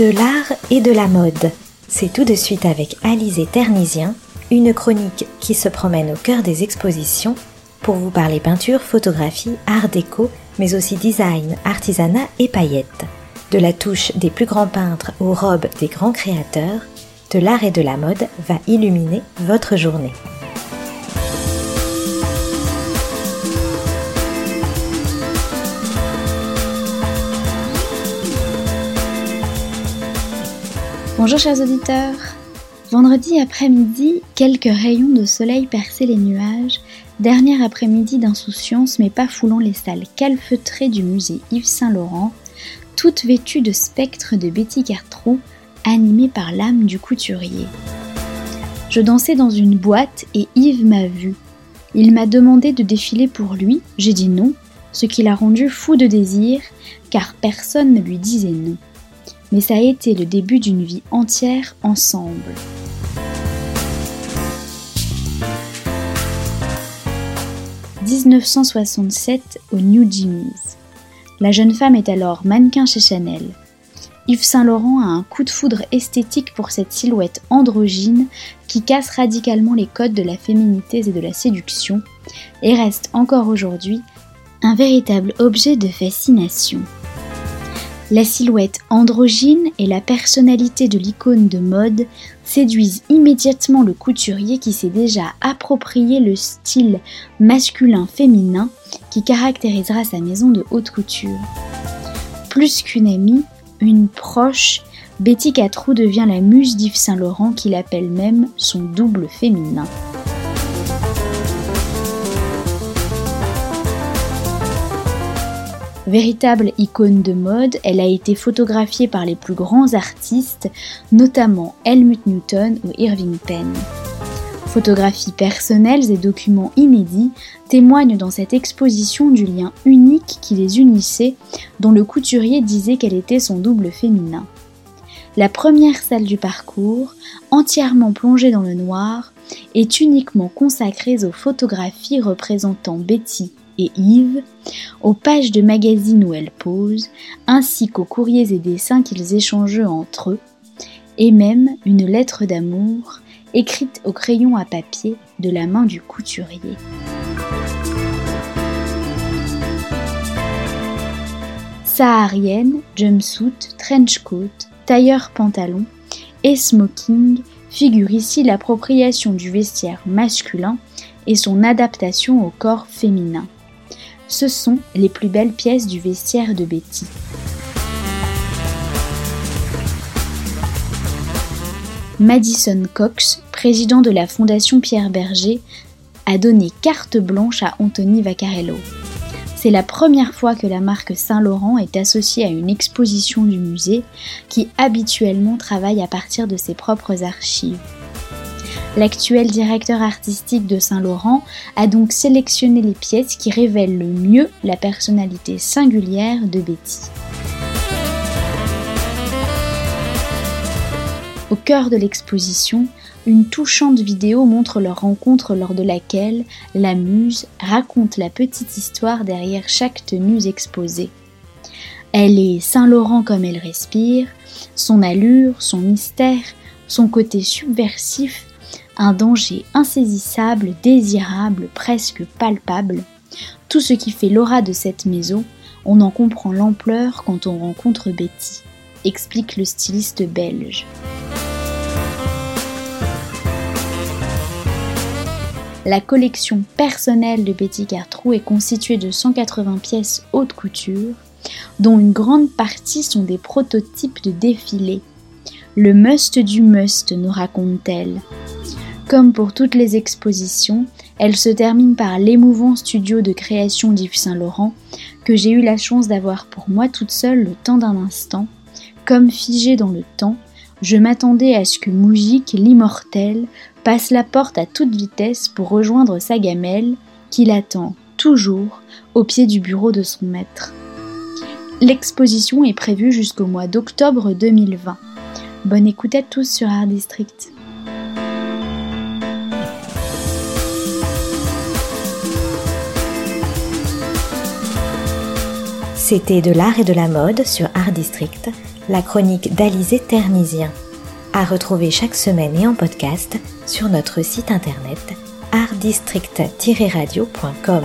De l'art et de la mode. C'est tout de suite avec Alizé Ternisien, une chronique qui se promène au cœur des expositions pour vous parler peinture, photographie, art déco, mais aussi design, artisanat et paillettes. De la touche des plus grands peintres aux robes des grands créateurs, de l'art et de la mode va illuminer votre journée. Bonjour chers auditeurs. Vendredi après-midi, quelques rayons de soleil perçaient les nuages, dernier après-midi d'insouciance mais pas foulant les salles calfeutrées du musée Yves Saint-Laurent, toutes vêtues de spectres de Betty Cartrou, animées par l'âme du couturier. Je dansais dans une boîte et Yves m'a vu. Il m'a demandé de défiler pour lui, j'ai dit non, ce qui l'a rendu fou de désir, car personne ne lui disait non mais ça a été le début d'une vie entière ensemble. « 1967 au New Jimmy's. La jeune femme est alors mannequin chez Chanel. Yves Saint Laurent a un coup de foudre esthétique pour cette silhouette androgyne qui casse radicalement les codes de la féminité et de la séduction et reste encore aujourd'hui un véritable objet de fascination. La silhouette androgyne et la personnalité de l'icône de mode séduisent immédiatement le couturier qui s'est déjà approprié le style masculin-féminin qui caractérisera sa maison de haute couture. Plus qu'une amie, une proche, Betty Catrou devient la muse d'Yves Saint Laurent qu'il appelle même son double féminin. Véritable icône de mode, elle a été photographiée par les plus grands artistes, notamment Helmut Newton ou Irving Penn. Photographies personnelles et documents inédits témoignent dans cette exposition du lien unique qui les unissait, dont le couturier disait qu'elle était son double féminin. La première salle du parcours, entièrement plongée dans le noir, est uniquement consacrée aux photographies représentant Betty et Yves, aux pages de magazines où elles posent, ainsi qu'aux courriers et dessins qu'ils échangent entre eux, et même une lettre d'amour écrite au crayon à papier de la main du couturier. Saharienne, jumpsuit, trenchcoat, tailleur pantalon et smoking figure ici l'appropriation du vestiaire masculin et son adaptation au corps féminin ce sont les plus belles pièces du vestiaire de Betty. Madison Cox, président de la Fondation Pierre Berger, a donné carte blanche à Anthony Vaccarello. C'est la première fois que la marque Saint-Laurent est associée à une exposition du musée qui habituellement travaille à partir de ses propres archives. L'actuel directeur artistique de Saint-Laurent a donc sélectionné les pièces qui révèlent le mieux la personnalité singulière de Betty. Au cœur de l'exposition, une touchante vidéo montre leur rencontre lors de laquelle la muse raconte la petite histoire derrière chaque tenue exposée. Elle est Saint-Laurent comme elle respire, son allure, son mystère, son côté subversif un danger insaisissable, désirable, presque palpable. Tout ce qui fait l'aura de cette maison, on en comprend l'ampleur quand on rencontre Betty, explique le styliste belge. La collection personnelle de Betty Cartrou est constituée de 180 pièces haute couture, dont une grande partie sont des prototypes de défilés. Le must du must, nous raconte-t-elle. Comme pour toutes les expositions, elle se termine par l'émouvant studio de création d'Yves Saint-Laurent, que j'ai eu la chance d'avoir pour moi toute seule le temps d'un instant. Comme figée dans le temps, je m'attendais à ce que Moujik, l'immortel, passe la porte à toute vitesse pour rejoindre sa gamelle, qui l'attend toujours au pied du bureau de son maître. L'exposition est prévue jusqu'au mois d'octobre 2020. Bonne écoute à tous sur Art District. C'était de l'art et de la mode sur Art District, la chronique d'Alizé Ternisien. À retrouver chaque semaine et en podcast sur notre site internet artdistrict-radio.com.